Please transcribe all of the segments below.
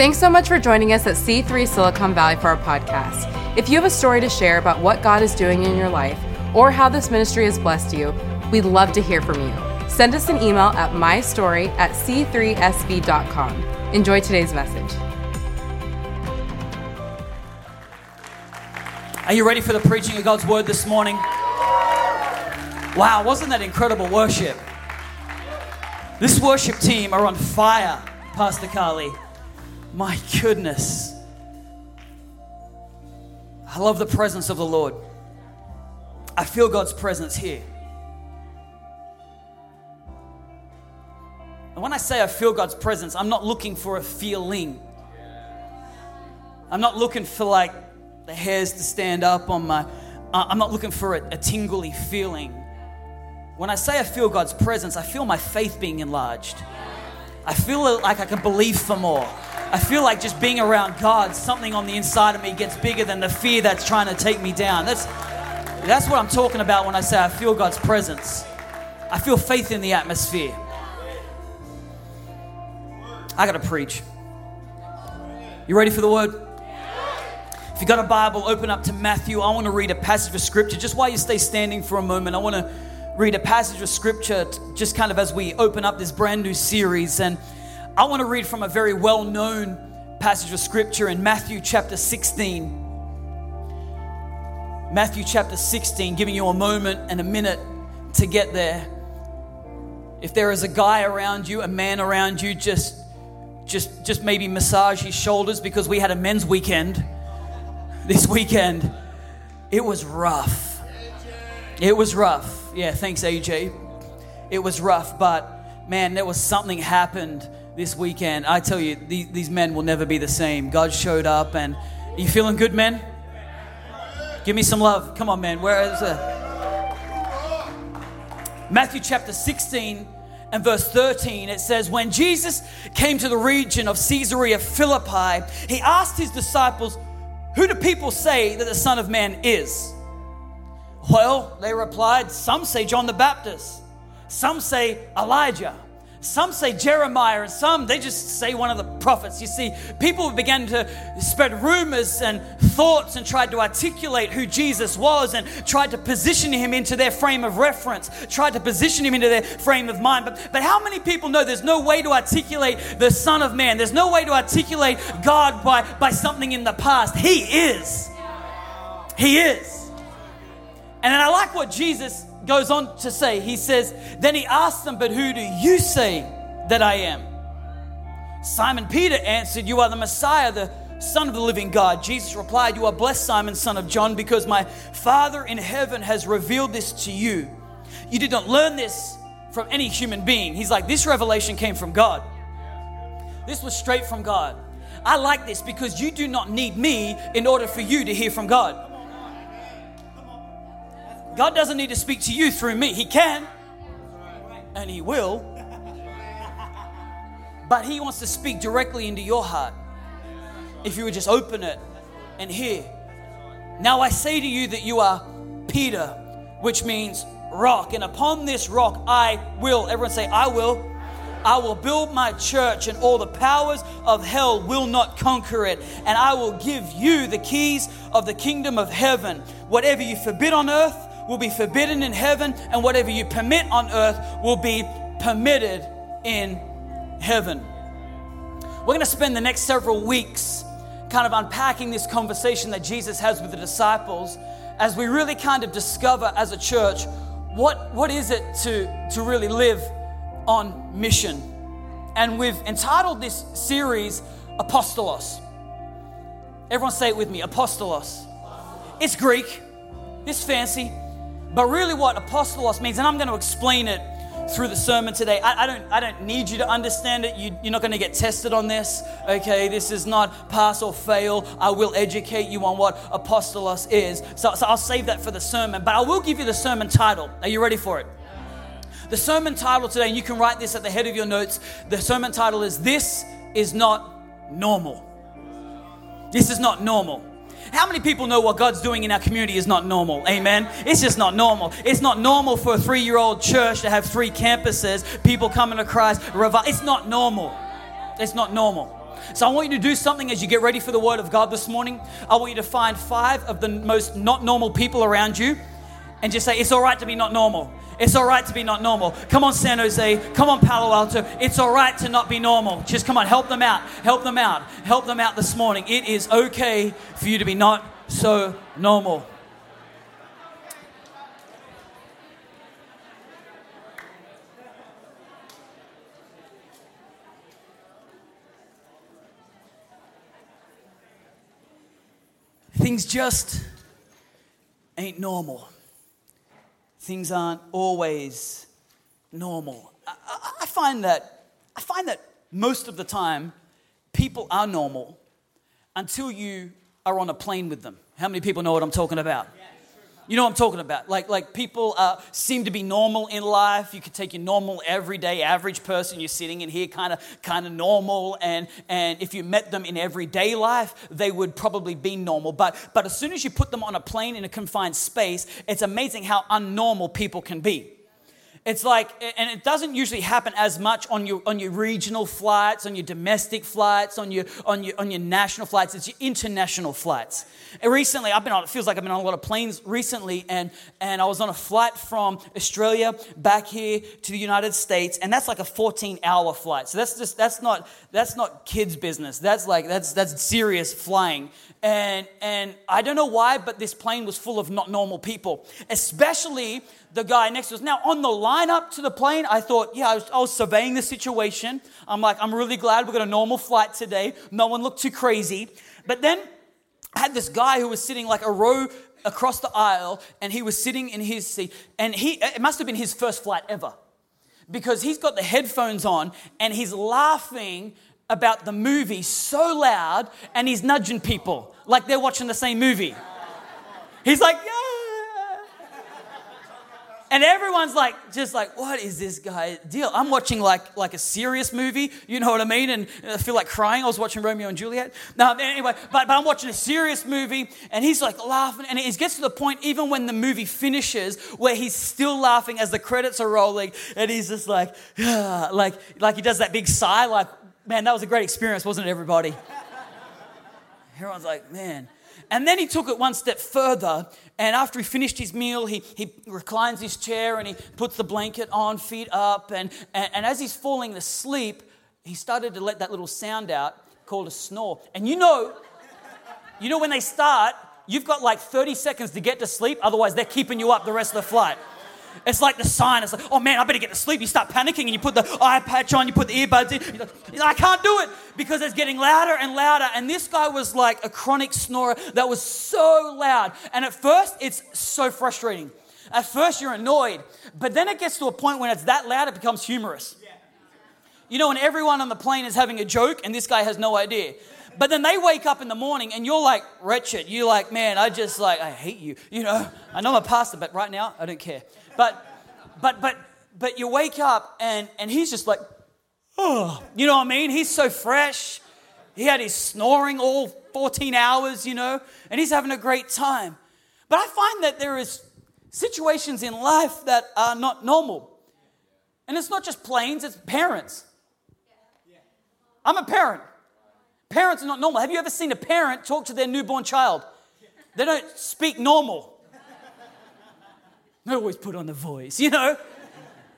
Thanks so much for joining us at C3 Silicon Valley for our podcast. If you have a story to share about what God is doing in your life or how this ministry has blessed you, we'd love to hear from you. Send us an email at mystory at c3sv.com. Enjoy today's message. Are you ready for the preaching of God's word this morning? Wow, wasn't that incredible worship? This worship team are on fire, Pastor Carly. My goodness. I love the presence of the Lord. I feel God's presence here. And when I say I feel God's presence, I'm not looking for a feeling. I'm not looking for like the hairs to stand up on my, uh, I'm not looking for a, a tingly feeling. When I say I feel God's presence, I feel my faith being enlarged. I feel like I can believe for more. I feel like just being around God, something on the inside of me gets bigger than the fear that's trying to take me down. That's, that's what I'm talking about when I say I feel God's presence. I feel faith in the atmosphere. I got to preach. You ready for the word? If you got a Bible, open up to Matthew. I want to read a passage of scripture. Just while you stay standing for a moment, I want to read a passage of scripture just kind of as we open up this brand new series. And I want to read from a very well known passage of scripture in Matthew chapter 16. Matthew chapter 16, giving you a moment and a minute to get there. If there is a guy around you, a man around you, just just just maybe massage his shoulders because we had a men's weekend this weekend. It was rough. It was rough. Yeah, thanks AJ. It was rough, but man, there was something happened this weekend. I tell you, these, these men will never be the same. God showed up, and you feeling good, men? Give me some love. Come on, man. Where is it? Matthew chapter 16 and verse 13, it says, When Jesus came to the region of Caesarea Philippi, he asked his disciples, Who do people say that the Son of Man is? Well, they replied, Some say John the Baptist, some say Elijah some say Jeremiah, and some they just say one of the prophets. You see, people began to spread rumors and thoughts and tried to articulate who Jesus was and tried to position him into their frame of reference, tried to position him into their frame of mind. But, but how many people know there's no way to articulate the Son of Man? There's no way to articulate God by, by something in the past. He is. He is. And then I like what Jesus goes on to say, he says, Then he asked them, But who do you say that I am? Simon Peter answered, You are the Messiah, the Son of the living God. Jesus replied, You are blessed, Simon, son of John, because my Father in heaven has revealed this to you. You did not learn this from any human being. He's like, This revelation came from God. This was straight from God. I like this because you do not need me in order for you to hear from God. God doesn't need to speak to you through me. He can, and He will. But He wants to speak directly into your heart if you would just open it and hear. Now I say to you that you are Peter, which means rock, and upon this rock I will, everyone say, I will. I will build my church, and all the powers of hell will not conquer it. And I will give you the keys of the kingdom of heaven. Whatever you forbid on earth will be forbidden in heaven, and whatever you permit on earth will be permitted in heaven. We're going to spend the next several weeks kind of unpacking this conversation that Jesus has with the disciples as we really kind of discover as a church what, what is it to, to really live on mission. And we've entitled this series Apostolos. Everyone say it with me Apostolos. It's Greek, it's fancy. But really, what apostolos means, and I'm going to explain it through the sermon today. I, I, don't, I don't need you to understand it. You, you're not going to get tested on this, okay? This is not pass or fail. I will educate you on what apostolos is. So, so I'll save that for the sermon, but I will give you the sermon title. Are you ready for it? The sermon title today, and you can write this at the head of your notes. The sermon title is This is Not Normal. This is not normal. How many people know what God's doing in our community is not normal? Amen. It's just not normal. It's not normal for a three year old church to have three campuses, people coming to Christ, it's not normal. It's not normal. So I want you to do something as you get ready for the Word of God this morning. I want you to find five of the most not normal people around you and just say, It's all right to be not normal. It's all right to be not normal. Come on, San Jose. Come on, Palo Alto. It's all right to not be normal. Just come on, help them out. Help them out. Help them out this morning. It is okay for you to be not so normal. Things just ain't normal. Things aren't always normal. I, I, find that I find that most of the time people are normal until you are on a plane with them. How many people know what I'm talking about? You know what I'm talking about? Like, like people uh, seem to be normal in life. You could take your normal, everyday, average person. You're sitting in here, kind of, kind of normal. And and if you met them in everyday life, they would probably be normal. But but as soon as you put them on a plane in a confined space, it's amazing how unnormal people can be. It's like, and it doesn't usually happen as much on your, on your regional flights, on your domestic flights, on your, on, your, on your national flights. It's your international flights. And recently, I've been on, it feels like I've been on a lot of planes recently, and, and I was on a flight from Australia back here to the United States, and that's like a 14 hour flight. So that's just, that's not, that's not kids' business. That's like, that's, that's serious flying. And, and I don't know why, but this plane was full of not normal people, especially the guy next to us. Now, on the line up to the plane, I thought, yeah, I was, I was, surveying the situation. I'm like, I'm really glad we got a normal flight today. No one looked too crazy. But then I had this guy who was sitting like a row across the aisle, and he was sitting in his seat. And he, it must have been his first flight ever because he's got the headphones on and he's laughing about the movie so loud and he's nudging people like they're watching the same movie. He's like, yeah and everyone's like, just like, what is this guy deal? I'm watching like like a serious movie, you know what I mean? And I feel like crying. I was watching Romeo and Juliet. No, anyway, but, but I'm watching a serious movie, and he's like laughing, and it gets to the point even when the movie finishes where he's still laughing as the credits are rolling, and he's just like, ah, like like he does that big sigh, like, man, that was a great experience, wasn't it, everybody? Everyone's like, man. And then he took it one step further. And after he finished his meal, he, he reclines his chair and he puts the blanket on, feet up. And, and, and as he's falling asleep, he started to let that little sound out called a snore. And you know, you know when they start, you've got like 30 seconds to get to sleep, otherwise, they're keeping you up the rest of the flight. It's like the sign. It's like, oh man, I better get to sleep. You start panicking and you put the eye patch on, you put the earbuds in. Like, I can't do it because it's getting louder and louder. And this guy was like a chronic snorer that was so loud. And at first, it's so frustrating. At first, you're annoyed. But then it gets to a point when it's that loud, it becomes humorous. You know, when everyone on the plane is having a joke and this guy has no idea. But then they wake up in the morning and you're like wretched. You're like, man, I just like, I hate you. You know, I know I'm a pastor, but right now, I don't care. But, but, but, but you wake up and, and he's just like, oh, you know what I mean? He's so fresh. He had his snoring all 14 hours, you know, and he's having a great time. But I find that there is situations in life that are not normal. And it's not just planes, it's parents. I'm a parent. Parents are not normal. Have you ever seen a parent talk to their newborn child? They don't speak normal. They always put on the voice, you know?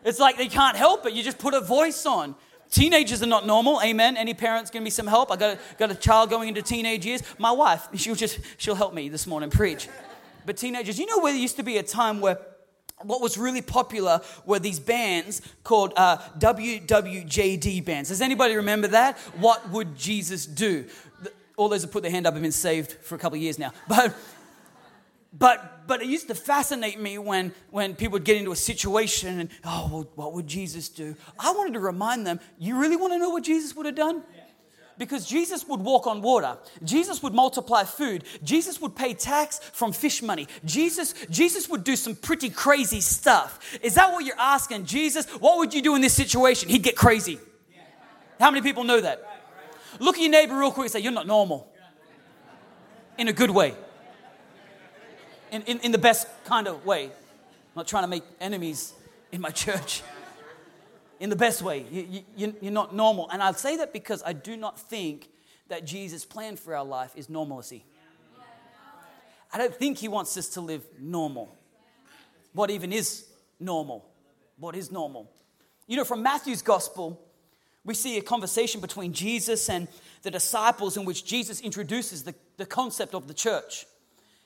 It's like they can't help it. You just put a voice on. Teenagers are not normal. Amen. Any parents give me some help? I got a, got a child going into teenage years. My wife, she'll just she'll help me this morning preach. But teenagers, you know where there used to be a time where what was really popular were these bands called uh, WWJD bands. Does anybody remember that? What would Jesus do? All those who put their hand up have been saved for a couple of years now. But but but it used to fascinate me when when people would get into a situation and oh well, what would jesus do? I wanted to remind them you really want to know what jesus would have done? Because jesus would walk on water. Jesus would multiply food. Jesus would pay tax from fish money. Jesus jesus would do some pretty crazy stuff. Is that what you're asking jesus? What would you do in this situation? He'd get crazy. How many people know that? Look at your neighbor real quick and say you're not normal. In a good way in, in, in the best kind of way. I'm not trying to make enemies in my church. in the best way. You, you, you're not normal. And I say that because I do not think that Jesus' plan for our life is normalcy. I don't think he wants us to live normal. What even is normal? What is normal? You know, from Matthew's gospel, we see a conversation between Jesus and the disciples in which Jesus introduces the, the concept of the church.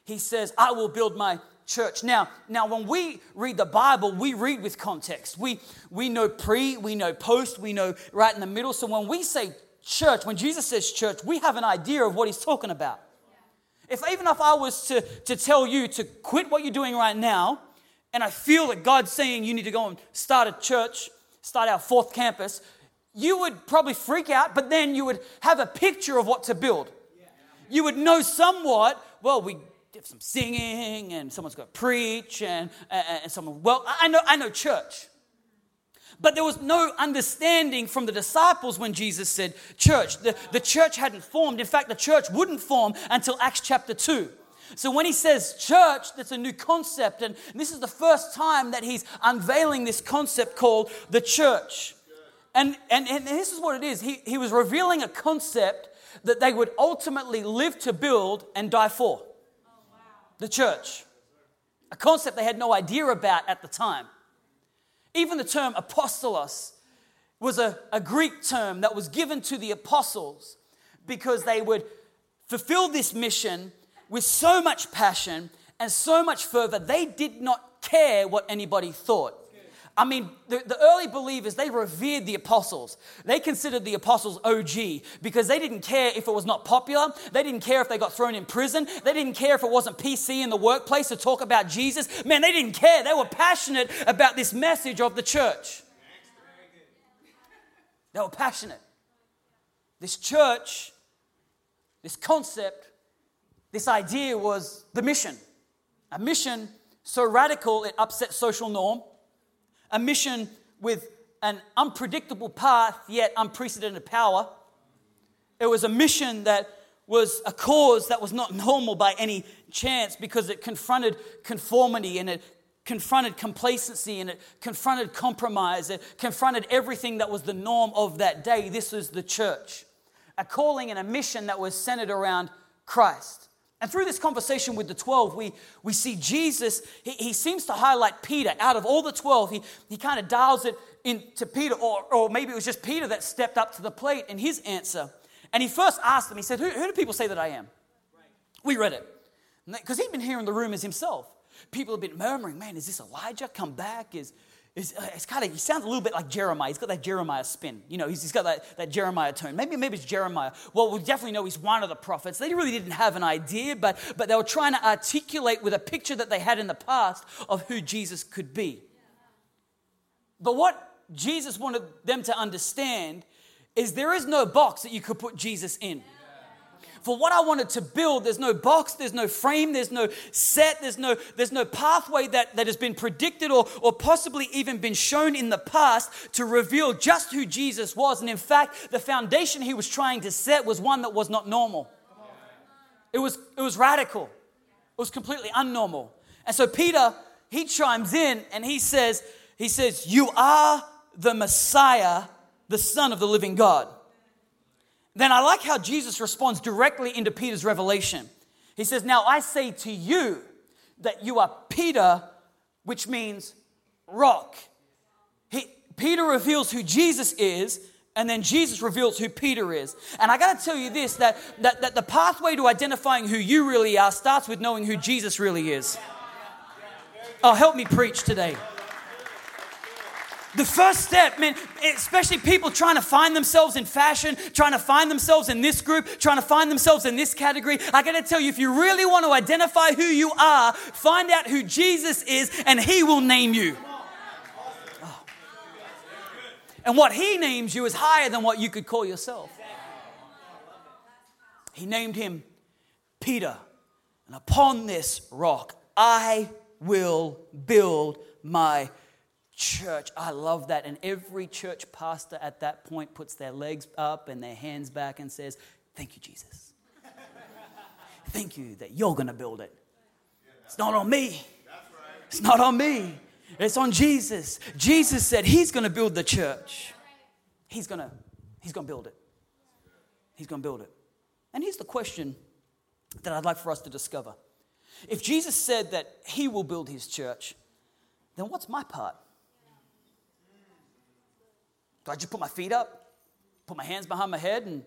He says, I will build my church. Now, now when we read the Bible, we read with context. We, we know pre, we know post, we know right in the middle. So when we say church, when Jesus says church, we have an idea of what he's talking about. If even if I was to, to tell you to quit what you're doing right now, and I feel that God's saying you need to go and start a church, start our fourth campus, you would probably freak out, but then you would have a picture of what to build. You would know somewhat, well, we some singing and someone's going to preach and, and, and someone, well, I know, I know church. But there was no understanding from the disciples when Jesus said church. The, the church hadn't formed. In fact, the church wouldn't form until Acts chapter 2. So when he says church, that's a new concept. And this is the first time that he's unveiling this concept called the church. And, and, and this is what it is he, he was revealing a concept that they would ultimately live to build and die for the church. A concept they had no idea about at the time. Even the term apostolos was a, a Greek term that was given to the apostles because they would fulfill this mission with so much passion and so much fervor, they did not care what anybody thought. I mean, the, the, early believers, they revered the apostles. They considered the apostles OG because they didn't care if it was not popular. They didn't care if they got thrown in prison. They didn't care if it wasn't PC in the workplace to talk about Jesus. Man, they didn't care. They were passionate about this message of the church. They were passionate. This church, this concept, this idea was the mission. A mission so radical it upset social norm a mission with an unpredictable path, yet unprecedented power. It was a mission that was a cause that was not normal by any chance because it confronted conformity and it confronted complacency and it confronted compromise. It confronted everything that was the norm of that day. This was the church. A calling and a mission that was centered around Christ. And through this conversation with the 12, we, we see Jesus, he, he seems to highlight Peter. Out of all the 12, he, he kind of dials it into Peter, or, or maybe it was just Peter that stepped up to the plate in his answer. And he first asked them, he said, Who, who do people say that I am? We read it. Because he'd been hearing the rumors himself. People have been murmuring, Man, is this Elijah come back? Is, is, uh, it's kind of, he sounds a little bit like Jeremiah. He's got that Jeremiah spin. You know, he's, he's got that, that Jeremiah tone. Maybe, maybe it's Jeremiah. Well, we definitely know he's one of the prophets. They really didn't have an idea, but, but they were trying to articulate with a picture that they had in the past of who Jesus could be. But what Jesus wanted them to understand is there is no box that you could put Jesus in for what I wanted to build, there's no box, there's no frame, there's no set, there's no, there's no pathway that, that has been predicted or, or possibly even been shown in the past to reveal just who Jesus was. And in fact, the foundation he was trying to set was one that was not normal. It was, it was radical. It was completely unnormal. And so Peter, he chimes in and he says, he says, You are the Messiah, the Son of the living God then I like how Jesus responds directly into Peter's revelation. He says, Now I say to you that you are Peter, which means rock. He, Peter reveals who Jesus is, and then Jesus reveals who Peter is. And I got to tell you this that, that, that the pathway to identifying who you really are starts with knowing who Jesus really is. Oh, help me preach today. The first step, man, especially people trying to find themselves in fashion, trying to find themselves in this group, trying to find themselves in this category. I gotta tell you, if you really want to identify who you are, find out who Jesus is, and He will name you. Oh. And what He names you is higher than what you could call yourself. He named him Peter, and upon this rock I will build my church. I love that. And every church pastor at that point puts their legs up and their hands back and says, Thank you, Jesus. Thank you that you're going to build it. It's not on me. It's not on me. It's on Jesus. Jesus said he's going to build the church. He's going to he's going to build it. He's going to build it. And here's the question that I'd like for us to discover. If Jesus said that he will build his church, then what's my part? Do I just put my feet up, put my hands behind my head, and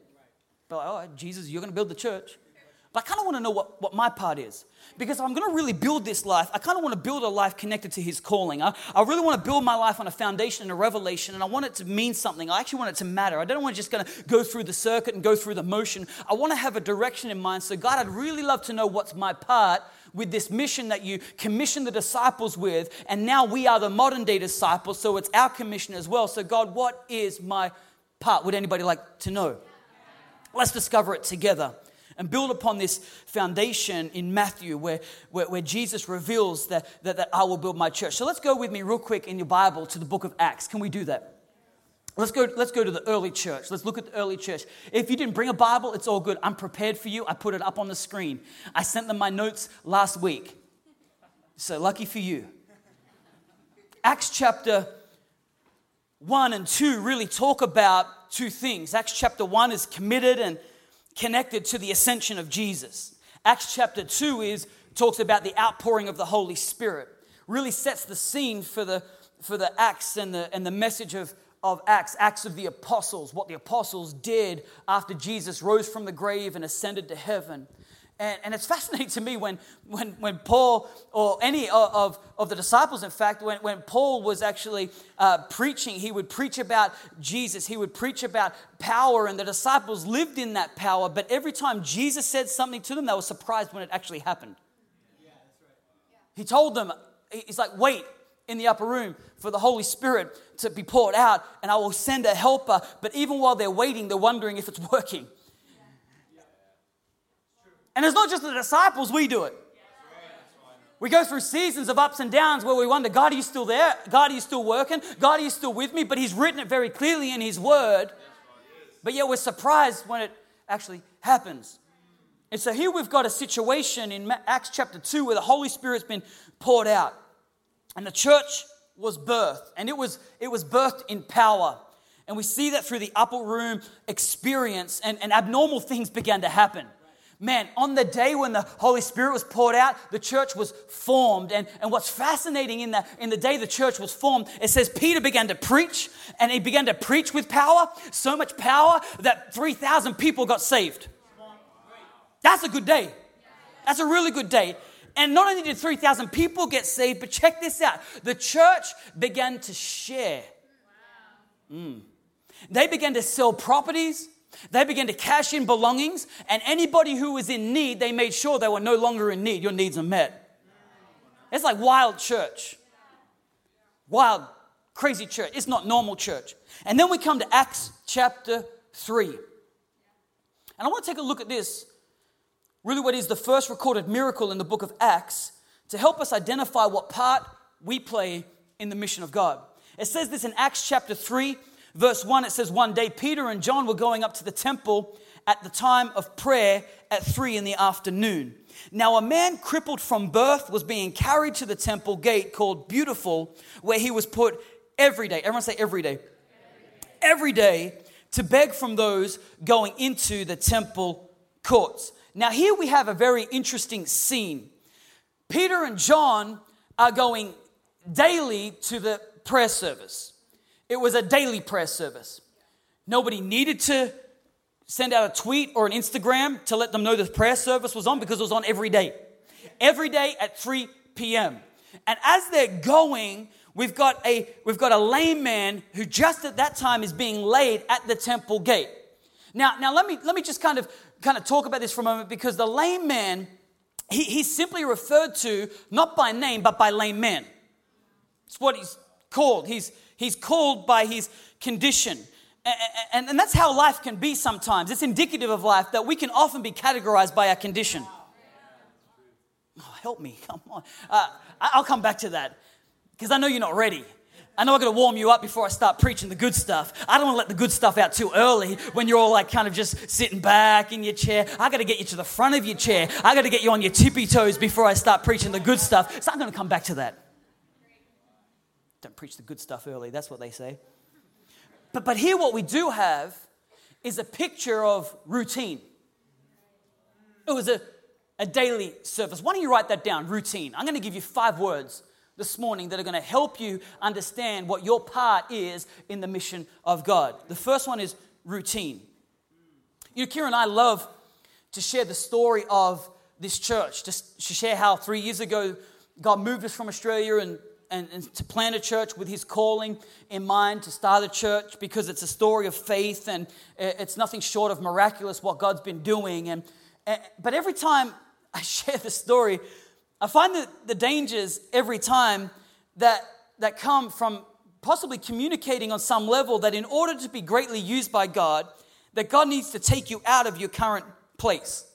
be like, oh, Jesus, you're going to build the church? But I kind of want to know what, what my part is. Because if I'm going to really build this life, I kind of want to build a life connected to His calling. I, I really want to build my life on a foundation and a revelation, and I want it to mean something. I actually want it to matter. I don't want to just going to go through the circuit and go through the motion. I want to have a direction in mind. So, God, I'd really love to know what's my part with this mission that you commissioned the disciples with, and now we are the modern day disciples, so it's our commission as well. So, God, what is my part? Would anybody like to know? Let's discover it together and build upon this foundation in Matthew where, where, where, Jesus reveals that, that, that I will build my church. So let's go with me real quick in your Bible to the book of Acts. Can we do that? Let's go, let's go to the early church. Let's look at the early church. If you didn't bring a Bible, it's all good. I'm prepared for you. I put it up on the screen. I sent them my notes last week. So lucky for you. Acts chapter 1 and 2 really talk about two things. Acts chapter 1 is committed and connected to the ascension of Jesus. Acts chapter 2 is talks about the outpouring of the Holy Spirit. Really sets the scene for the for the acts and the and the message of of Acts, Acts of the Apostles, what the apostles did after Jesus rose from the grave and ascended to heaven. And, and it's fascinating to me when, when, when Paul, or any of, of the disciples, in fact, when, when Paul was actually uh, preaching, he would preach about Jesus, he would preach about power, and the disciples lived in that power. But every time Jesus said something to them, they were surprised when it actually happened. Yeah, right. He told them, he's like, wait in the upper room for the Holy Spirit to be poured out, and I will send a helper. But even while they're waiting, they're wondering if it's working. And it's not just the disciples, we do it. We go through seasons of ups and downs where we wonder, God, are you still there? God, are you still working? God, are you still with me? But He's written it very clearly in His Word. But yet we're surprised when it actually happens. And so here we've got a situation in Acts chapter 2 where the Holy Spirit's been poured out. And the church was birthed. And it was, it was birthed in power. And we see that through the upper room experience, and, and abnormal things began to happen man, on the day when the Holy Spirit was poured out, the church was formed. And, and what's fascinating in the, in the day the church was formed, it says Peter began to preach, and he began to preach with power, so much power that 3,000 people got saved. That's a good day. That's a really good day. And not only did 3,000 people get saved, but check this out the church began to share. Mm. They began to sell properties. They began to cash in belongings, and anybody who was in need, they made sure they were no longer in need. Your needs are met. It's like wild church. Wild, crazy church. It's not normal church. And then we come to Acts chapter 3. And I want to take a look at this, really, what is the first recorded miracle in the book of Acts, to help us identify what part we play in the mission of God. It says this in Acts chapter 3, Verse 1, it says, One day Peter and John were going up to the temple at the time of prayer at 3 in the afternoon. Now, a man crippled from birth was being carried to the temple gate called Beautiful, where he was put every day. Everyone say every day. Every day to beg from those going into the temple courts. Now, here we have a very interesting scene. Peter and John are going daily to the prayer service. It was a daily prayer service. Nobody needed to send out a tweet or an Instagram to let them know the prayer service was on because it was on every day. Every day at 3 p.m. And as they're going, we've got a we've got a lame man who just at that time is being laid at the temple gate. Now, now let me let me just kind of kind of talk about this for a moment because the lame man, he, he's simply referred to not by name but by lame man. It's what he's called. He's He's called by his condition. And, and, that's how life can be sometimes. It's indicative of life that we can often be categorized by our condition. Oh, help me, come on. Uh, I'll come back to that because I know you're not ready. I know going to warm you up before I start preaching the good stuff. I don't want to let the good stuff out too early when you're all like kind of just sitting back in your chair. I got to get you to the front of your chair. I got to get you on your tippy toes before I start preaching the good stuff. So I'm going to come back to that. don't preach the good stuff early, that's what they say. But, but here, what we do have is a picture of routine. It was a, a daily service. Why don't you write that down? Routine. I'm going to give you five words this morning that are going to help you understand what your part is in the mission of God. The first one is routine. You know, Kira and I love to share the story of this church, just to share how three years ago God moved us from Australia and, and, and, to plant a church with his calling in mind, to start a church because it's a story of faith and uh, it's nothing short of miraculous what God's been doing. And, and but every time I share the story, I find that the dangers every time that, that come from possibly communicating on some level that in order to be greatly used by God, that God needs to take you out of your current place.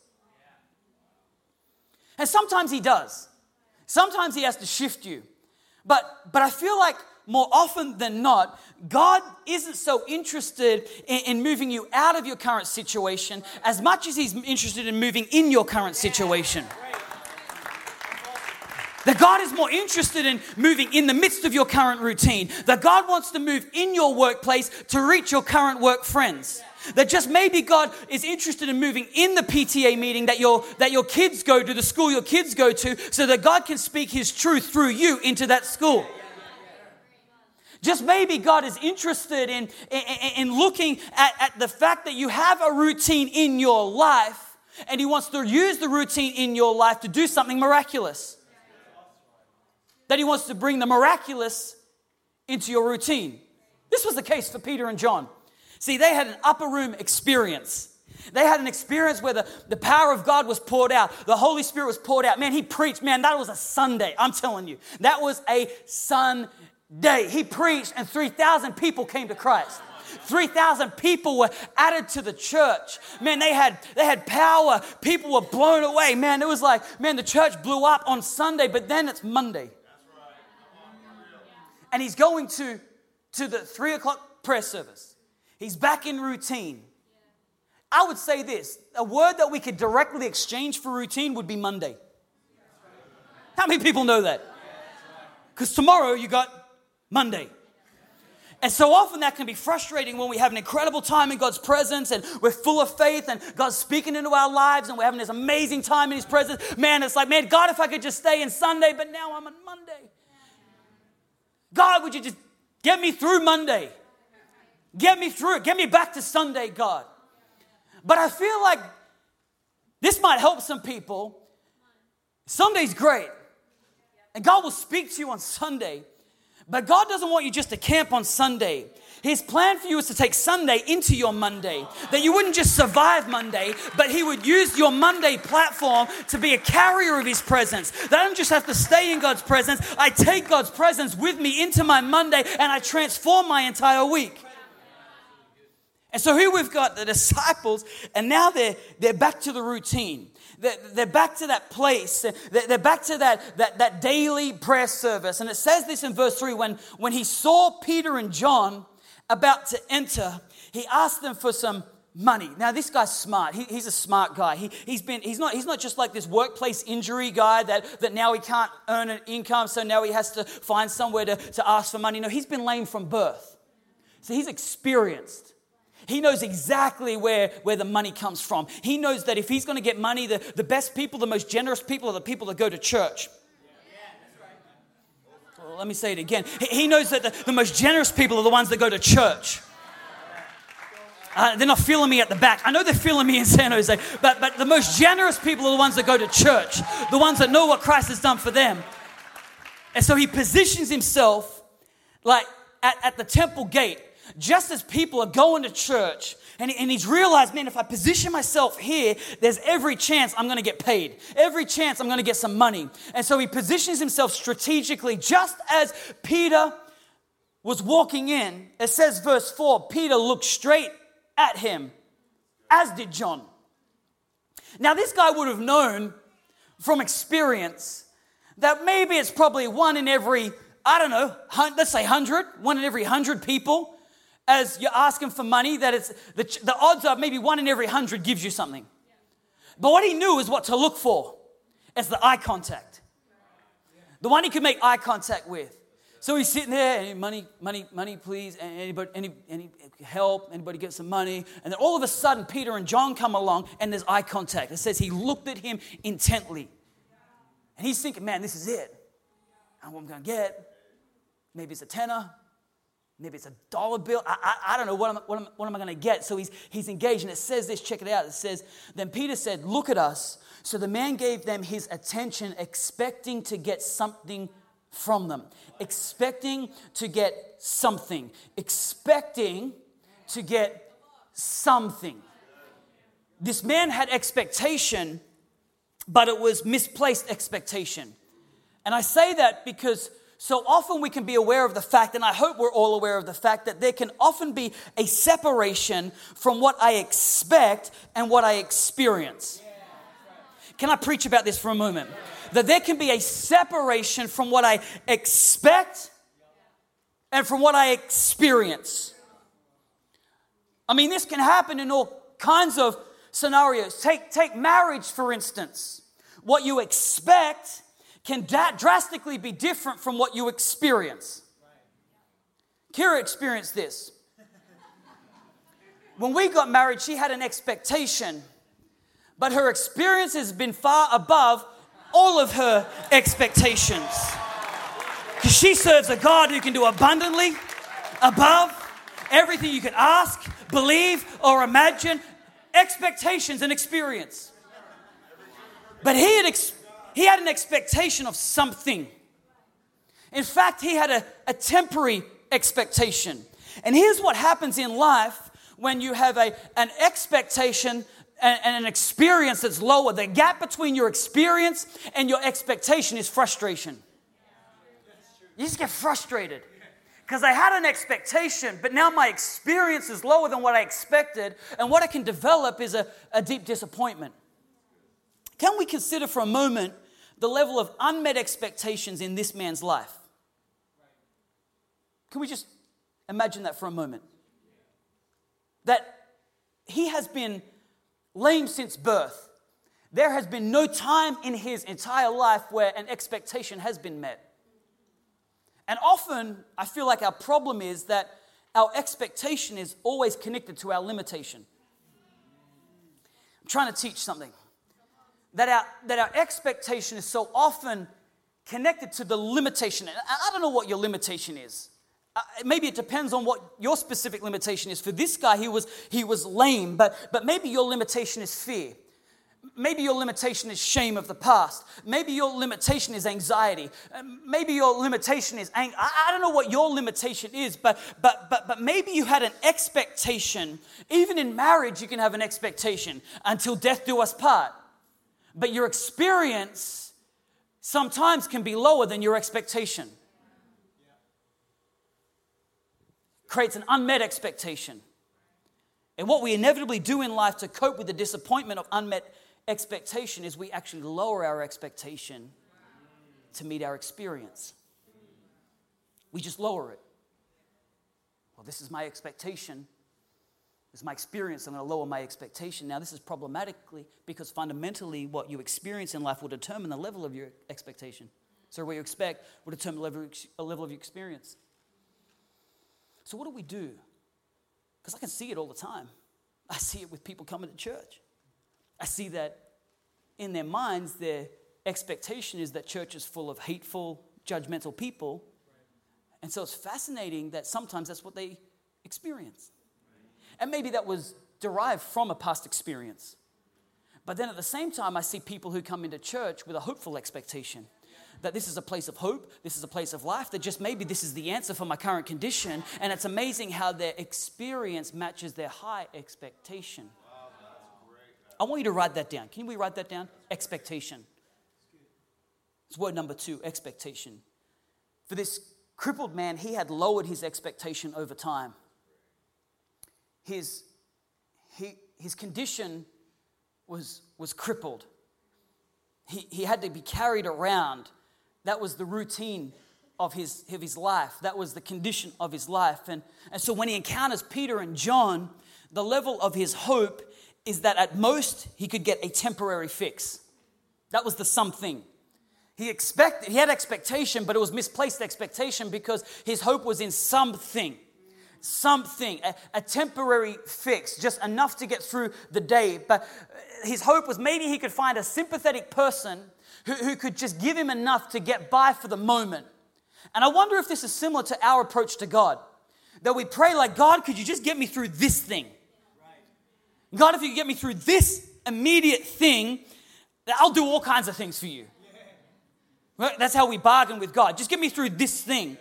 And sometimes He does. Sometimes He has to shift you. But, but I feel like more often than not, God isn't so interested in, in, moving you out of your current situation as much as He's interested in moving in your current situation. That God is more interested in moving in the midst of your current routine. That God wants to move in your workplace to reach your current work friends. That just maybe God is interested in moving in the PTA meeting that your, that your kids go to, the school your kids go to, so that God can speak His truth through you into that school. Just maybe God is interested in, in, in looking at, at the fact that you have a routine in your life and He wants to use the routine in your life to do something miraculous that he wants to bring the miraculous into your routine. This was the case for Peter and John. See, they had an upper room experience. They had an experience where the, the power of God was poured out. The Holy Spirit was poured out. Man, he preached. Man, that was a Sunday. I'm telling you. That was a Sunday. He preached, and 3,000 people came to Christ. 3,000 people were added to the church. Man, they had, they had power. People were blown away. Man, it was like, man, the church blew up on Sunday, but then it's Monday and he's going to, to the three o'clock prayer service. He's back in routine. I would say this a word that we could directly exchange for routine would be Monday. How many people know that? Because tomorrow you got Monday. And so often that can be frustrating when we have an incredible time in God's presence and we're full of faith and God's speaking into our lives and we're having this amazing time in His presence. Man, it's like, man, God, if I could just stay in Sunday, but now I'm on Monday. God, would you just get me through Monday? Get me through it. Get me back to Sunday, God. But I feel like this might help some people. Sunday's great. And God will speak to you on Sunday. But God doesn't want you just to camp on Sunday. His plan for you is to take Sunday into your Monday. That you wouldn't just survive Monday, but He would use your Monday platform to be a carrier of His presence. That I don't just have to stay in God's presence, I take God's presence with me into my Monday and I transform my entire week. And so here we've got the disciples, and now they're, they're back to the routine. They're, they're back to that place. They're, they're back to that, that, that daily prayer service. And it says this in verse 3 when, when he saw Peter and John about to enter, he asked them for some money. Now, this guy's smart. He, he's a smart guy. He, he's, been, he's, not, he's not just like this workplace injury guy that, that now he can't earn an income, so now he has to find somewhere to, to ask for money. No, he's been lame from birth. So he's experienced. He knows exactly where, where the money comes from. He knows that if he's going to get money, the, the best people, the most generous people are the people that go to church let me say it again. He knows that the, the most generous people are the ones that go to church. Uh, they're not feeling me at the back. I know they're feeling me in San Jose, but, but the most generous people are the ones that go to church, the ones that know what Christ has done for them. And so he positions himself like at, at the temple gate, just as people are going to church and, and he's realized, man, if I position myself here, there's every chance I'm going to get paid. Every chance I'm going to get some money. And so he positions himself strategically, just as Peter was walking in. It says, verse 4 Peter looked straight at him, as did John. Now, this guy would have known from experience that maybe it's probably one in every, I don't know, let's say 100, one in every 100 people as you're asking for money, that it's the, the odds are maybe one in every hundred gives you something. But what he knew is what to look for. as the eye contact. The one he could make eye contact with. So he's sitting there, and money, money, money, please. Anybody, any, any help? Anybody get some money? And then all of a sudden, Peter and John come along, and there's eye contact. It says he looked at him intently, and he's thinking, "Man, this is it. I'm gonna get. Maybe it's a tenner, maybe it's a dollar bill. I, I, I don't know what, am, what, am, what am I gonna get." So he's he's engaged, and it says this. Check it out. It says, "Then Peter said, Look at us." So the man gave them his attention, expecting to get something from them, expecting to get something, expecting to get something. This man had expectation, but it was misplaced expectation. And I say that because so often we can be aware of the fact, and I hope we're all aware of the fact, that there can often be a separation from what I expect and what I experience. Can I preach about this for a moment? that there can be a separation from what I expect and from what I experience. I mean, this can happen in all kinds of scenarios. Take, take marriage, for instance. What you expect can da- drastically be different from what you experience. Kira experienced this. When we got married, she had an expectation, but her experience has been far above all of her expectations. Because she serves a God who can do abundantly, above everything you can ask, believe, or imagine, expectations and experience. But he had, ex- he had an expectation of something. In fact, he had a, a temporary expectation. And here's what happens in life when you have a, an expectation and, and an experience that's lower. The gap between your experience and your expectation is frustration. You just get frustrated because I had an expectation, but now my experience is lower than what I expected, and what I can develop is a, a deep disappointment. Can we consider for a moment the level of unmet expectations in this man's life? Can we just imagine that for a moment? That he has been lame since birth. There has been no time in his entire life where an expectation has been met. And often, I feel like our problem is that our expectation is always connected to our limitation. I'm trying to teach something. That our, that our expectation is so often connected to the limitation. And I don't know what your limitation is. Uh, maybe it depends on what your specific limitation is. For this guy, he was, he was lame, but, but maybe your limitation is fear. Maybe your limitation is shame of the past. Maybe your limitation is anxiety. Uh, maybe your limitation is anger. I, I don't know what your limitation is, but, but, but, but maybe you had an expectation. Even in marriage, you can have an expectation until death do us part. But your experience sometimes can be lower than your expectation. creates an unmet expectation. And what we inevitably do in life to cope with the disappointment of unmet expectation is we actually lower our expectation to meet our experience. We just lower it. Well, this is my expectation. Is my experience. I'm going to lower my expectation. Now, this is problematically because fundamentally, what you experience in life will determine the level of your expectation. So, what you expect will determine the level of your experience. So, what do we do? Because I can see it all the time. I see it with people coming to church. I see that in their minds, their expectation is that church is full of hateful, judgmental people. And so it's fascinating that sometimes that's what they experience. And maybe that was derived from a past experience. But then at the same time, I see people who come into church with a hopeful expectation that this is a place of hope, this is a place of life, that just maybe this is the answer for my current condition. And it's amazing how their experience matches their high expectation. I want you to write that down. Can we write that down? Expectation. It's word number two expectation. For this crippled man, he had lowered his expectation over time. His, he, his condition was, was crippled. He, he had to be carried around that was the routine of his, of his life. That was the condition of his life. And, and so when he encounters Peter and John, the level of his hope is that at most he could get a temporary fix. That was the something. He expected, he had expectation, but it was misplaced expectation because his hope was in something. Something, a, a temporary fix, just enough to get through the day. But his hope was maybe he could find a sympathetic person who, who could just give him enough to get by for the moment. And I wonder if this is similar to our approach to God. That we pray, like, God, could you just get me through this thing? God, if you get me through this immediate thing, I'll do all kinds of things for you. Right? That's how we bargain with God. Just get me through this thing.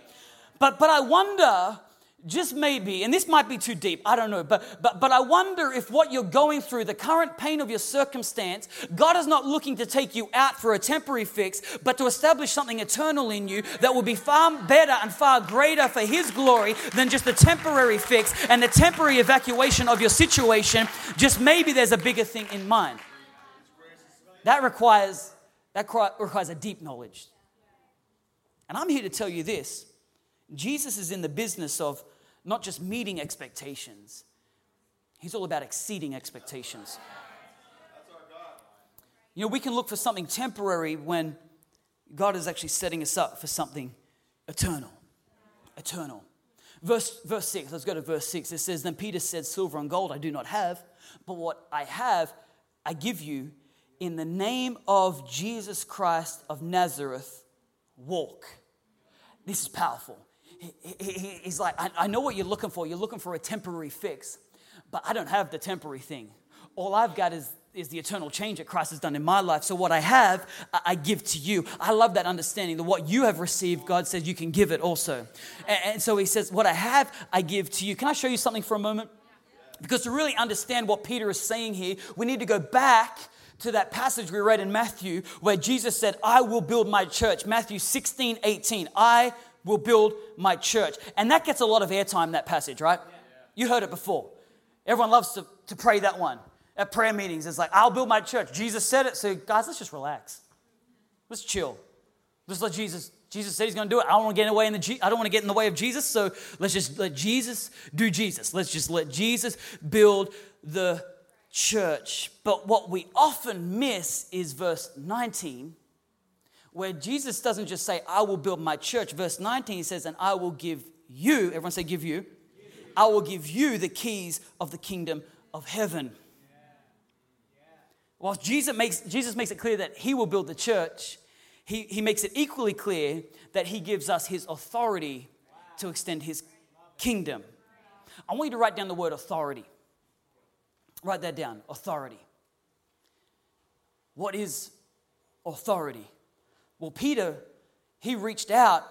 But, but I wonder, just maybe, and this might be too deep, I don't know, but, but, but I wonder if what you're going through, the current pain of your circumstance, God is not looking to take you out for a temporary fix, but to establish something eternal in you that will be far better and far greater for His glory than just the temporary fix and the temporary evacuation of your situation. Just maybe there's a bigger thing in mind. That requires that requires a deep knowledge. And I'm here to tell you this Jesus is in the business of not just meeting expectations, He's all about exceeding expectations. You know, we can look for something temporary when God is actually setting us up for something eternal. Eternal. Verse, verse 6, let's go to verse 6. It says, Then Peter said, Silver and gold I do not have, but what I have I give you in the name of Jesus Christ of Nazareth, walk. This is powerful. He, he, he's like, I, I know what you're looking for. You're looking for a temporary fix, but I don't have the temporary thing. All I've got is is the eternal change that Christ has done in my life. So, what I have, I give to you. I love that understanding that what you have received, God says you can give it also. And so, He says, What I have, I give to you. Can I show you something for a moment? Because to really understand what Peter is saying here, we need to go back to that passage we read in Matthew where Jesus said, I will build my church. Matthew 16, 18. I will build my church. And that gets a lot of airtime, that passage, right? You heard it before. Everyone loves to, to pray that one. At prayer meetings, it's like, I'll build my church. Jesus said it. So, guys, let's just relax. Let's chill. Just let Jesus. Jesus said he's going to do it. I don't want to get in the way in the. I don't want to get in the way of Jesus. So let's just let Jesus do Jesus. Let's just let Jesus build the church. But what we often miss is verse 19, where Jesus doesn't just say, I will build my church. Verse 19 he says, and I will give you, everyone say, give you. I will give you the keys of the kingdom of heaven. Whilst Jesus makes, Jesus makes it clear that he will build the church, he, he makes it equally clear that he gives us his authority to extend his kingdom. I want you to write down the word authority. Write that down authority. What is authority? Well, Peter, he reached out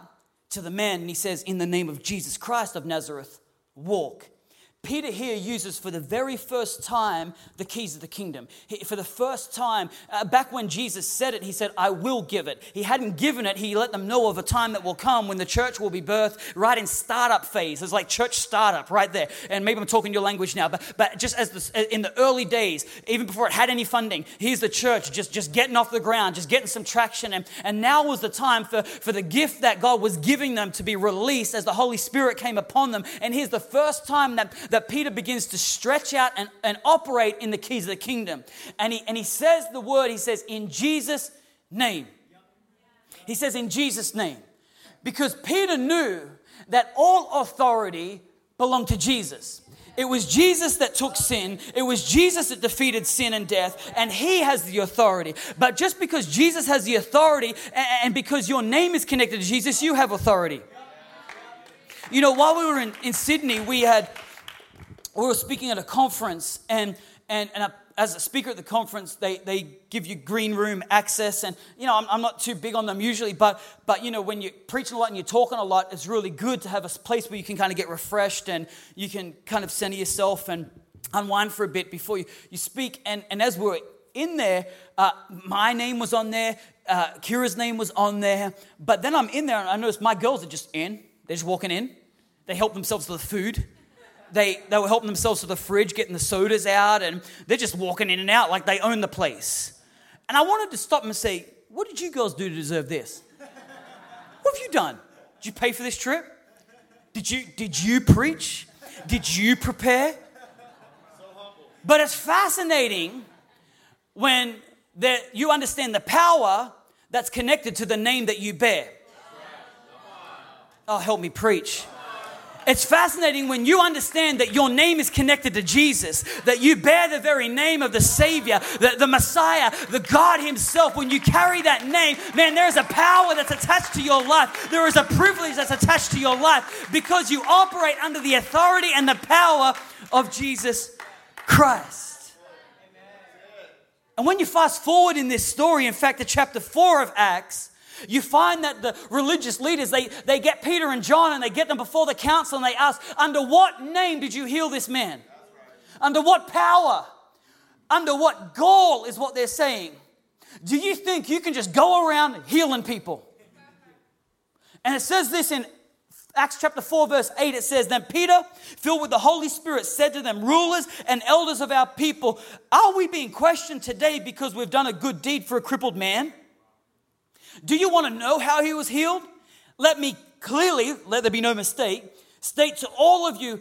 to the man and he says, In the name of Jesus Christ of Nazareth, walk. Peter here uses for the very first time the keys of the kingdom. He, for the first time, uh, back when Jesus said it, he said, I will give it. He hadn't given it, he let them know of a time that will come when the church will be birthed right in startup phase. It's like church startup right there. And maybe I'm talking your language now, but, but just as the, in the early days, even before it had any funding, here's the church just, just getting off the ground, just getting some traction. And, and now was the time for, for the gift that God was giving them to be released as the Holy Spirit came upon them. And here's the first time that that Peter begins to stretch out and, and operate in the keys of the kingdom. And he, and he says the word, he says, in Jesus' name. He says, in Jesus' name. Because Peter knew that all authority belonged to Jesus. It was Jesus that took sin. It was Jesus that defeated sin and death, and He has the authority. But just because Jesus has the authority and because your name is connected to Jesus, you have authority. You know, while we were in, in Sydney, we had we were speaking at a conference, and, and, and as a speaker at the conference, they, they give you green room access. And, you know, I'm, I'm not too big on them usually, but, but, you know, when you're preaching a lot and you're talking a lot, it's really good to have a place where you can kind of get refreshed and you can kind of center yourself and unwind for a bit before you, you speak. And, and as we are in there, uh, my name was on there, uh, Kira's name was on there. But then I'm in there and I notice my girls are just in. They're just walking in. They help themselves to the food they, they were helping themselves to the fridge, getting the sodas out, and they're just walking in and out like they own the place. And I wanted to stop them and say, What did you girls do to deserve this? What have you done? Did you pay for this trip? Did you, did you preach? Did you prepare? But it's fascinating when that you understand the power that's connected to the name that you bear. Oh, help me preach. It's fascinating when you understand that your name is connected to Jesus, that you bear the very name of the Savior, the, the Messiah, the God Himself. When you carry that name, man, there is a power that's attached to your life. There is a privilege that's attached to your life because you operate under the authority and the power of Jesus Christ. And when you fast forward in this story, in fact, to chapter 4 of Acts, you find that the religious leaders, they, they get Peter and John and they get them before the council and they ask, Under what name did you heal this man? Under what power? Under what gall is what they're saying? Do you think you can just go around healing people? And it says this in Acts chapter 4, verse 8, it says, Then Peter, filled with the Holy Spirit, said to them, Rulers and elders of our people, are we being questioned today because we've done a good deed for a crippled man? Do you want to know how he was healed? Let me clearly, let there be no mistake, state to all of you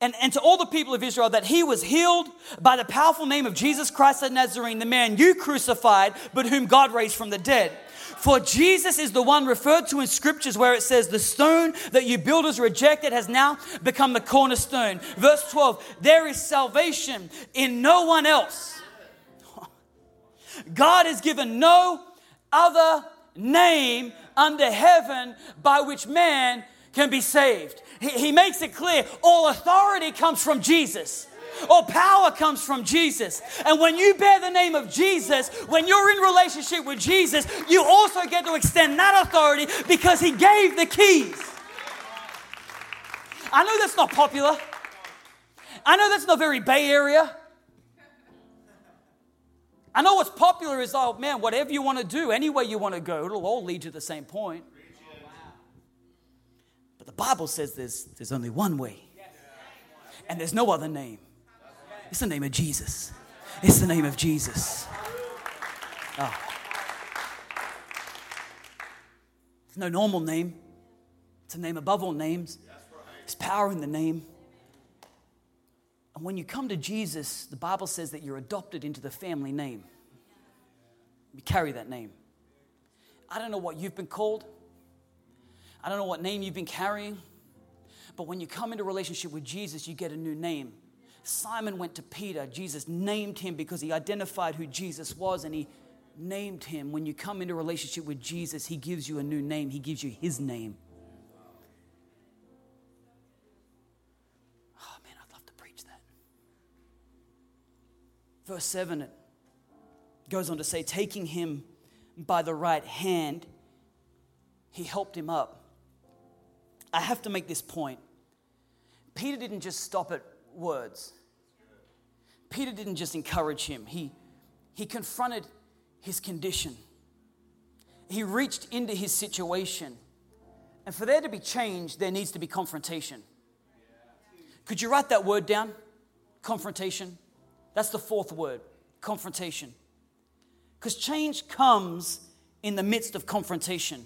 and, and to all the people of Israel that he was healed by the powerful name of Jesus Christ the Nazarene, the man you crucified, but whom God raised from the dead. For Jesus is the one referred to in scriptures where it says, The stone that you builders rejected has now become the cornerstone. Verse 12, there is salvation in no one else. God has given no other name under heaven by which man can be saved. He, he makes it clear all authority comes from Jesus. All power comes from Jesus. And when you bear the name of Jesus, when you're in relationship with Jesus, you also get to extend that authority because he gave the keys. I know that's not popular. I know that's not very Bay Area. I know what's popular is, oh man, whatever you want to do, any way you want to go, it'll all lead to the same point. But the Bible says there's, there's only one way, and there's no other name. It's the name of Jesus. It's the name of Jesus. Oh. It's no normal name, it's a name above all names. There's power in the name. And when you come to Jesus, the Bible says that you're adopted into the family name. You carry that name. I don't know what you've been called. I don't know what name you've been carrying. But when you come into relationship with Jesus, you get a new name. Simon went to Peter. Jesus named him because he identified who Jesus was and he named him. When you come into relationship with Jesus, he gives you a new name. He gives you his name. Verse 7, it goes on to say, taking him by the right hand, he helped him up. I have to make this point. Peter didn't just stop at words. Peter didn't just encourage him, he, he confronted his condition. He reached into his situation. And for there to be change, there needs to be confrontation. Could you write that word down? Confrontation. That's the fourth word confrontation. Because change comes in the midst of confrontation.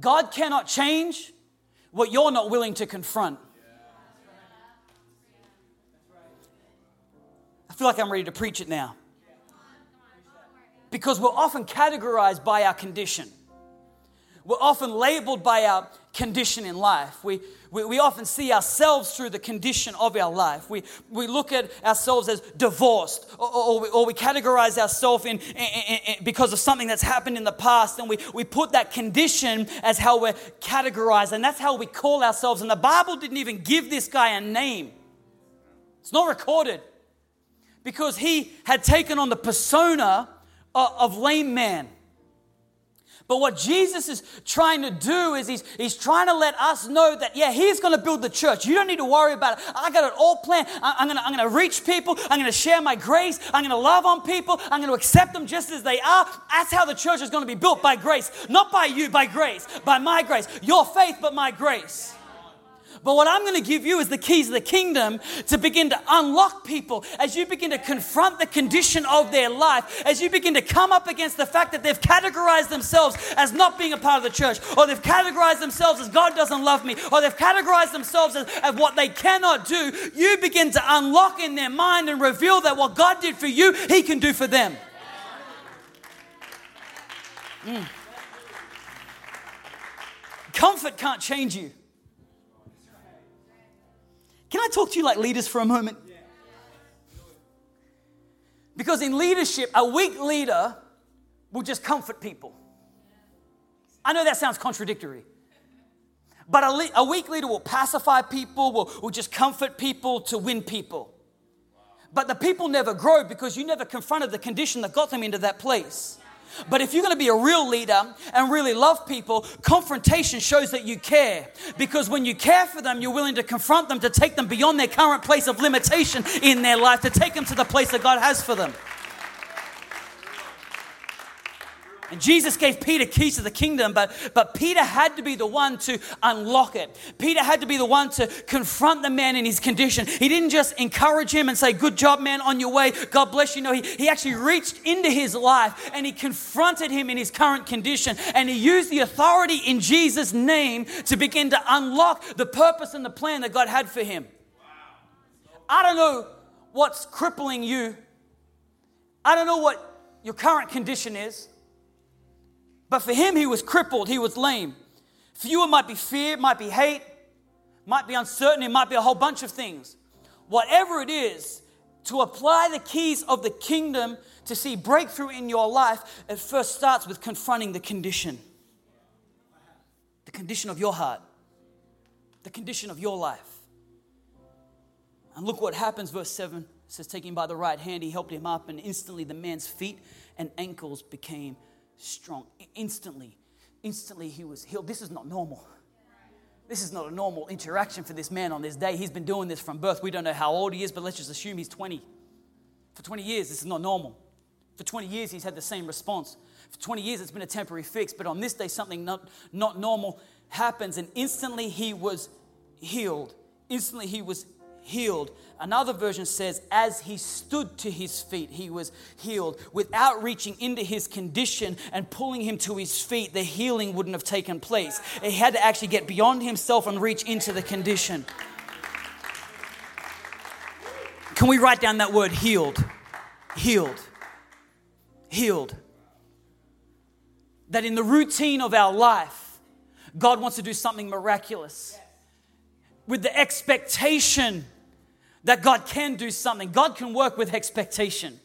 God cannot change what you're not willing to confront. I feel like I'm ready to preach it now. Because we're often categorized by our condition. We're often labeled by our condition in life. We, we, we, often see ourselves through the condition of our life. We, we look at ourselves as divorced, or, or, we, or we categorize ourselves in, in, in, in, because of something that's happened in the past, and we, we put that condition as how we're categorized, and that's how we call ourselves. And the Bible didn't even give this guy a name, it's not recorded because he had taken on the persona of, of lame man. But what Jesus is trying to do is he's, he's trying to let us know that, yeah, he's going to build the church. You don't need to worry about it. I got it all planned. I'm going to I'm going to reach people. I'm going to share my grace. I'm going to love on people. I'm going to accept them just as they are. That's how the church is going to be built by grace. Not by you, by grace. By my grace. Your faith, but my grace. But what I'm going to give you is the keys of the kingdom to begin to unlock people as you begin to confront the condition of their life, as you begin to come up against the fact that they've categorized themselves as not being a part of the church, or they've categorized themselves as God doesn't love me, or they've categorized themselves as, as what they cannot do. You begin to unlock in their mind and reveal that what God did for you, He can do for them. Mm. Comfort can't change you. I talk to you like leaders for a moment? Because in leadership, a weak leader will just comfort people. I know that sounds contradictory. But a, le- a weak leader will pacify people, will, will just comfort people to win people. But the people never grow because you never confronted the condition that got them into that place. But if you're going to be a real leader and really love people, confrontation shows that you care. Because when you care for them, you're willing to confront them to take them beyond their current place of limitation in their life, to take them to the place that God has for them. And Jesus gave Peter keys to the kingdom, but, but Peter had to be the one to unlock it. Peter had to be the one to confront the man in his condition. He didn't just encourage him and say, Good job, man, on your way. God bless you. No, he, he actually reached into his life and he confronted him in his current condition. And he used the authority in Jesus' name to begin to unlock the purpose and the plan that God had for him. I don't know what's crippling you, I don't know what your current condition is. But for him, he was crippled, he was lame. For you, it might be fear, it might be hate, might be uncertainty, it might be a whole bunch of things. Whatever it is, to apply the keys of the kingdom to see breakthrough in your life, it first starts with confronting the condition. The condition of your heart, the condition of your life. And look what happens, verse 7 says, Taking by the right hand, he helped him up, and instantly the man's feet and ankles became strong. Instantly, instantly he was healed. This is not normal. This is not a normal interaction for this man on this day. He's been doing this from birth. We don't know how old he is, but let's just assume he's 20. For 20 years, this is not normal. For 20 years, he's had the same response. For 20 years, it's been a temporary fix, but on this day, something not, not normal happens, and instantly he was healed. Instantly he was healed. Another version says, as he stood to his feet, he was healed. Without reaching into his condition and pulling him to his feet, the healing wouldn't have taken place. He had to actually get beyond himself and reach into the condition. Can we write down that word healed? Healed. Healed. That in the routine of our life, God wants to do something miraculous with the expectation that God can do something. God can work with expectation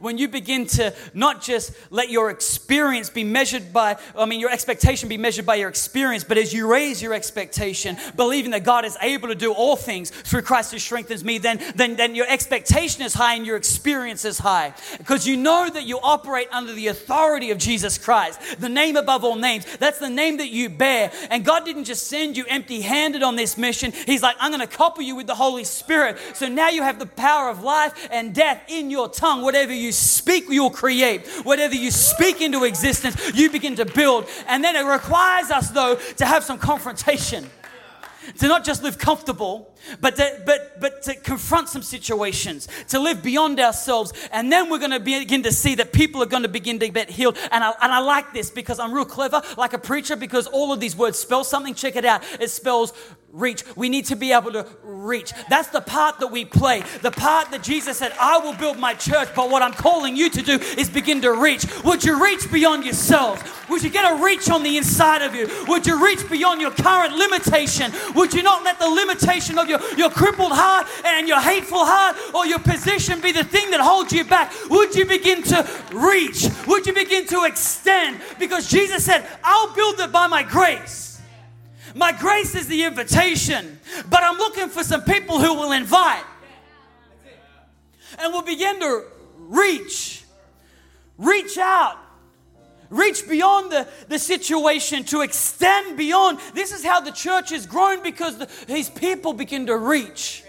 when you begin to not just let your experience be measured by, I mean, your expectation be measured by your experience, but as you raise your expectation, believing that God is able to do all things through Christ who strengthens me, then, then, then your expectation is high and your experience is high. Because you know that you operate under the authority of Jesus Christ, the name above all names. That's the name that you bear. And God didn't just send you empty handed on this mission, He's like, I'm going to couple you with the Holy Spirit. So now you have the power of life and death in your tongue, whatever you speak, you'll create. Whatever you speak into existence, you begin to build. And then it requires us, though, to have some confrontation. To not just live comfortable, but to, but, but to confront some situations, to live beyond ourselves. And then we're going to begin to see that people are going to begin to get healed. And I, and I like this because I'm real clever, like a preacher, because all of these words spell something. Check it out. It spells reach. We need to be able to reach. That's the part that we play. The part that Jesus said, I will build my church, but what I'm calling you to do is begin to reach. Would you reach beyond yourselves? Would you get a reach on the inside of you? Would you reach beyond your current limitation? Would you not let the limitation of your, your crippled heart and your hateful heart or your position be the thing that holds you back? Would you begin to reach? Would you begin to extend? Because Jesus said, I'll build it by my grace. My grace is the invitation, but I'm looking for some people who will invite and will begin to reach, reach out, reach beyond the, the situation, to extend beyond. This is how the church has grown because the, his people begin to reach.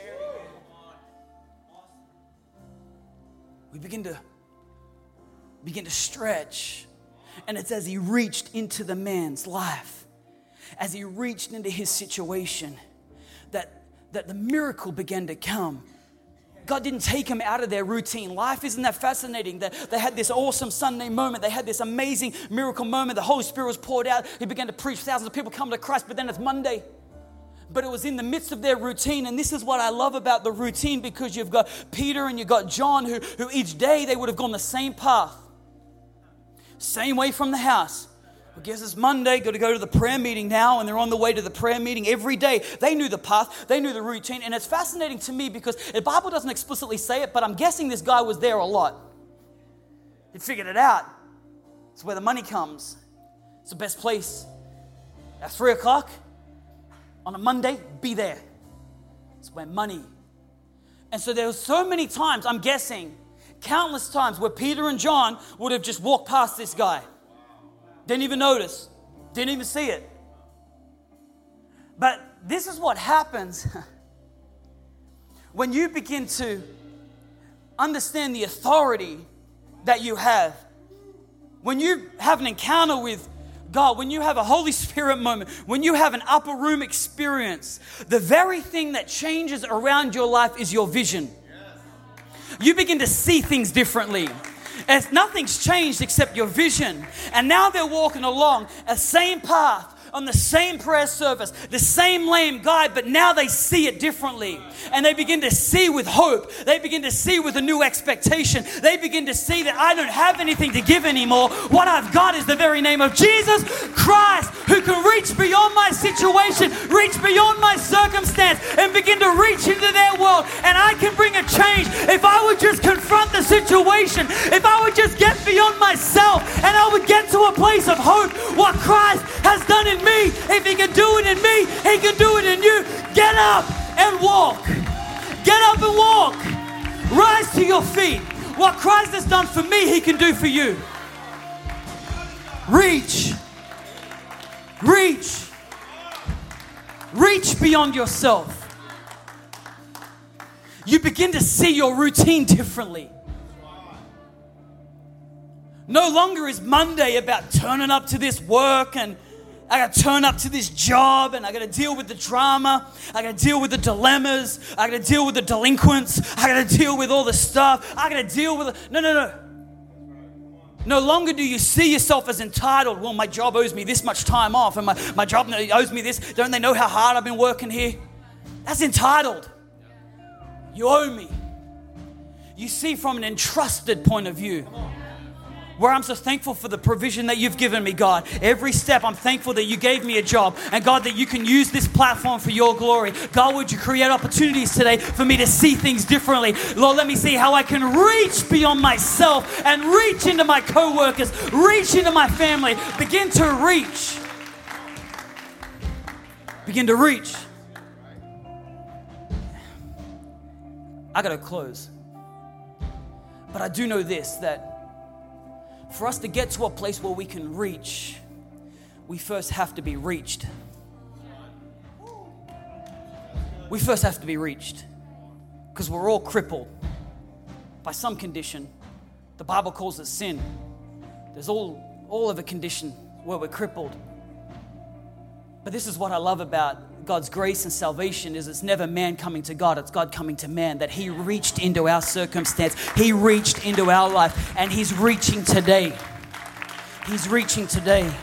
We begin to begin to stretch. And it's as he reached into the man's life as he reached into his situation that, that the miracle began to come. God didn't take him out of their routine life. Isn't that fascinating? That they had this awesome Sunday moment. They had this amazing miracle moment. The Holy Spirit was poured out. He began to preach. Thousands of people come to Christ, but then it's Monday. But it was in the midst of their routine. And this is what I love about the routine because you've got Peter and you've got John who, who each day they would have gone the same path same way from the house. I guess it's Monday, got to go to the prayer meeting now, and they're on the way to the prayer meeting every day. They knew the path, they knew the routine, and it's fascinating to me because the Bible doesn't explicitly say it, but I'm guessing this guy was there a lot. He figured it out. It's where the money comes, it's the best place. At three o'clock on a Monday, be there. It's where money. And so there were so many times, I'm guessing, countless times, where Peter and John would have just walked past this guy didn't even notice, didn't even see it. But this is what happens when you begin to understand the authority that you have. When you have an encounter with God, when you have a Holy Spirit moment, when you have an upper room experience, the very thing that changes around your life is your vision. You begin to see things differently. As nothing's changed except your vision. And now they're walking along a same path on the same prayer service, the same lame guy, but now they see it differently. And they begin to see with hope. They begin to see with a new expectation. They begin to see that I don't have anything to give anymore. What I've got is the very name of Jesus Christ, who can reach beyond my situation, reach beyond my circumstance, and begin to reach into their world. And I can bring a change if I would just confront the situation, if I would just get beyond myself, and I would get to a place of hope. What Christ has done in me, if He can do it in me, He can do it in you. Get up and walk. Get up and walk. Rise to your feet. What Christ has done for me, He can do for you. Reach. Reach. Reach beyond yourself. You begin to see your routine differently. No longer is Monday about turning up to this work and I got to turn up to this job and I got to deal with the drama. I got to deal with the dilemmas. I got to deal with the delinquents. I got to deal with all the stuff. I got to deal with it. No, no, no. No longer do you see yourself as entitled. Well, my job owes me this much time off, and my, my job owes me this. Don't they know how hard I've been working here? That's entitled. You owe me. You see from an entrusted point of view where I'm so thankful for the provision that you've given me, God. Every step, I'm thankful that you gave me a job. And God, that you can use this platform for your glory. God, would you create opportunities today for me to see things differently? Lord, let me see how I can reach beyond myself and reach into my co workers, reach into my family, begin to reach. Begin to reach. I got to close. But I do know this that for us to get to a place where we can reach, we first have to be reached. We first have to be reached because we're all crippled by some condition. The Bible calls it sin. There's all, all of a condition where we're crippled. But this is what I love about God's grace and salvation is it's never man coming to God, it's God coming to man. That He reached into our circumstance, He reached into our life, and He's reaching today. He's reaching today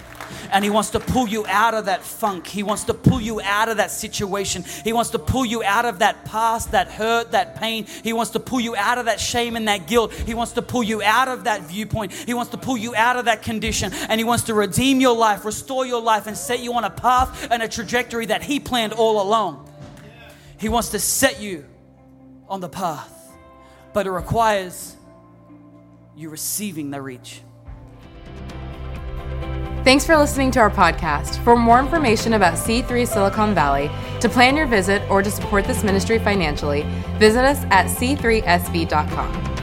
and He wants to pull you out of that funk. He wants to pull you out of that situation. He wants to pull you out of that past, that hurt, that pain. He wants to pull you out of that shame and that guilt. He wants to pull you out of that viewpoint. He wants to pull you out of that condition. And He wants to redeem your life, restore your life, and set you on a path and a trajectory that He planned all along. He wants to set you on the path, but it requires you receiving the reach. Thanks for listening to our podcast. For more information about C3 Silicon Valley, to plan your visit, or to support this ministry financially, visit us at c3sv.com.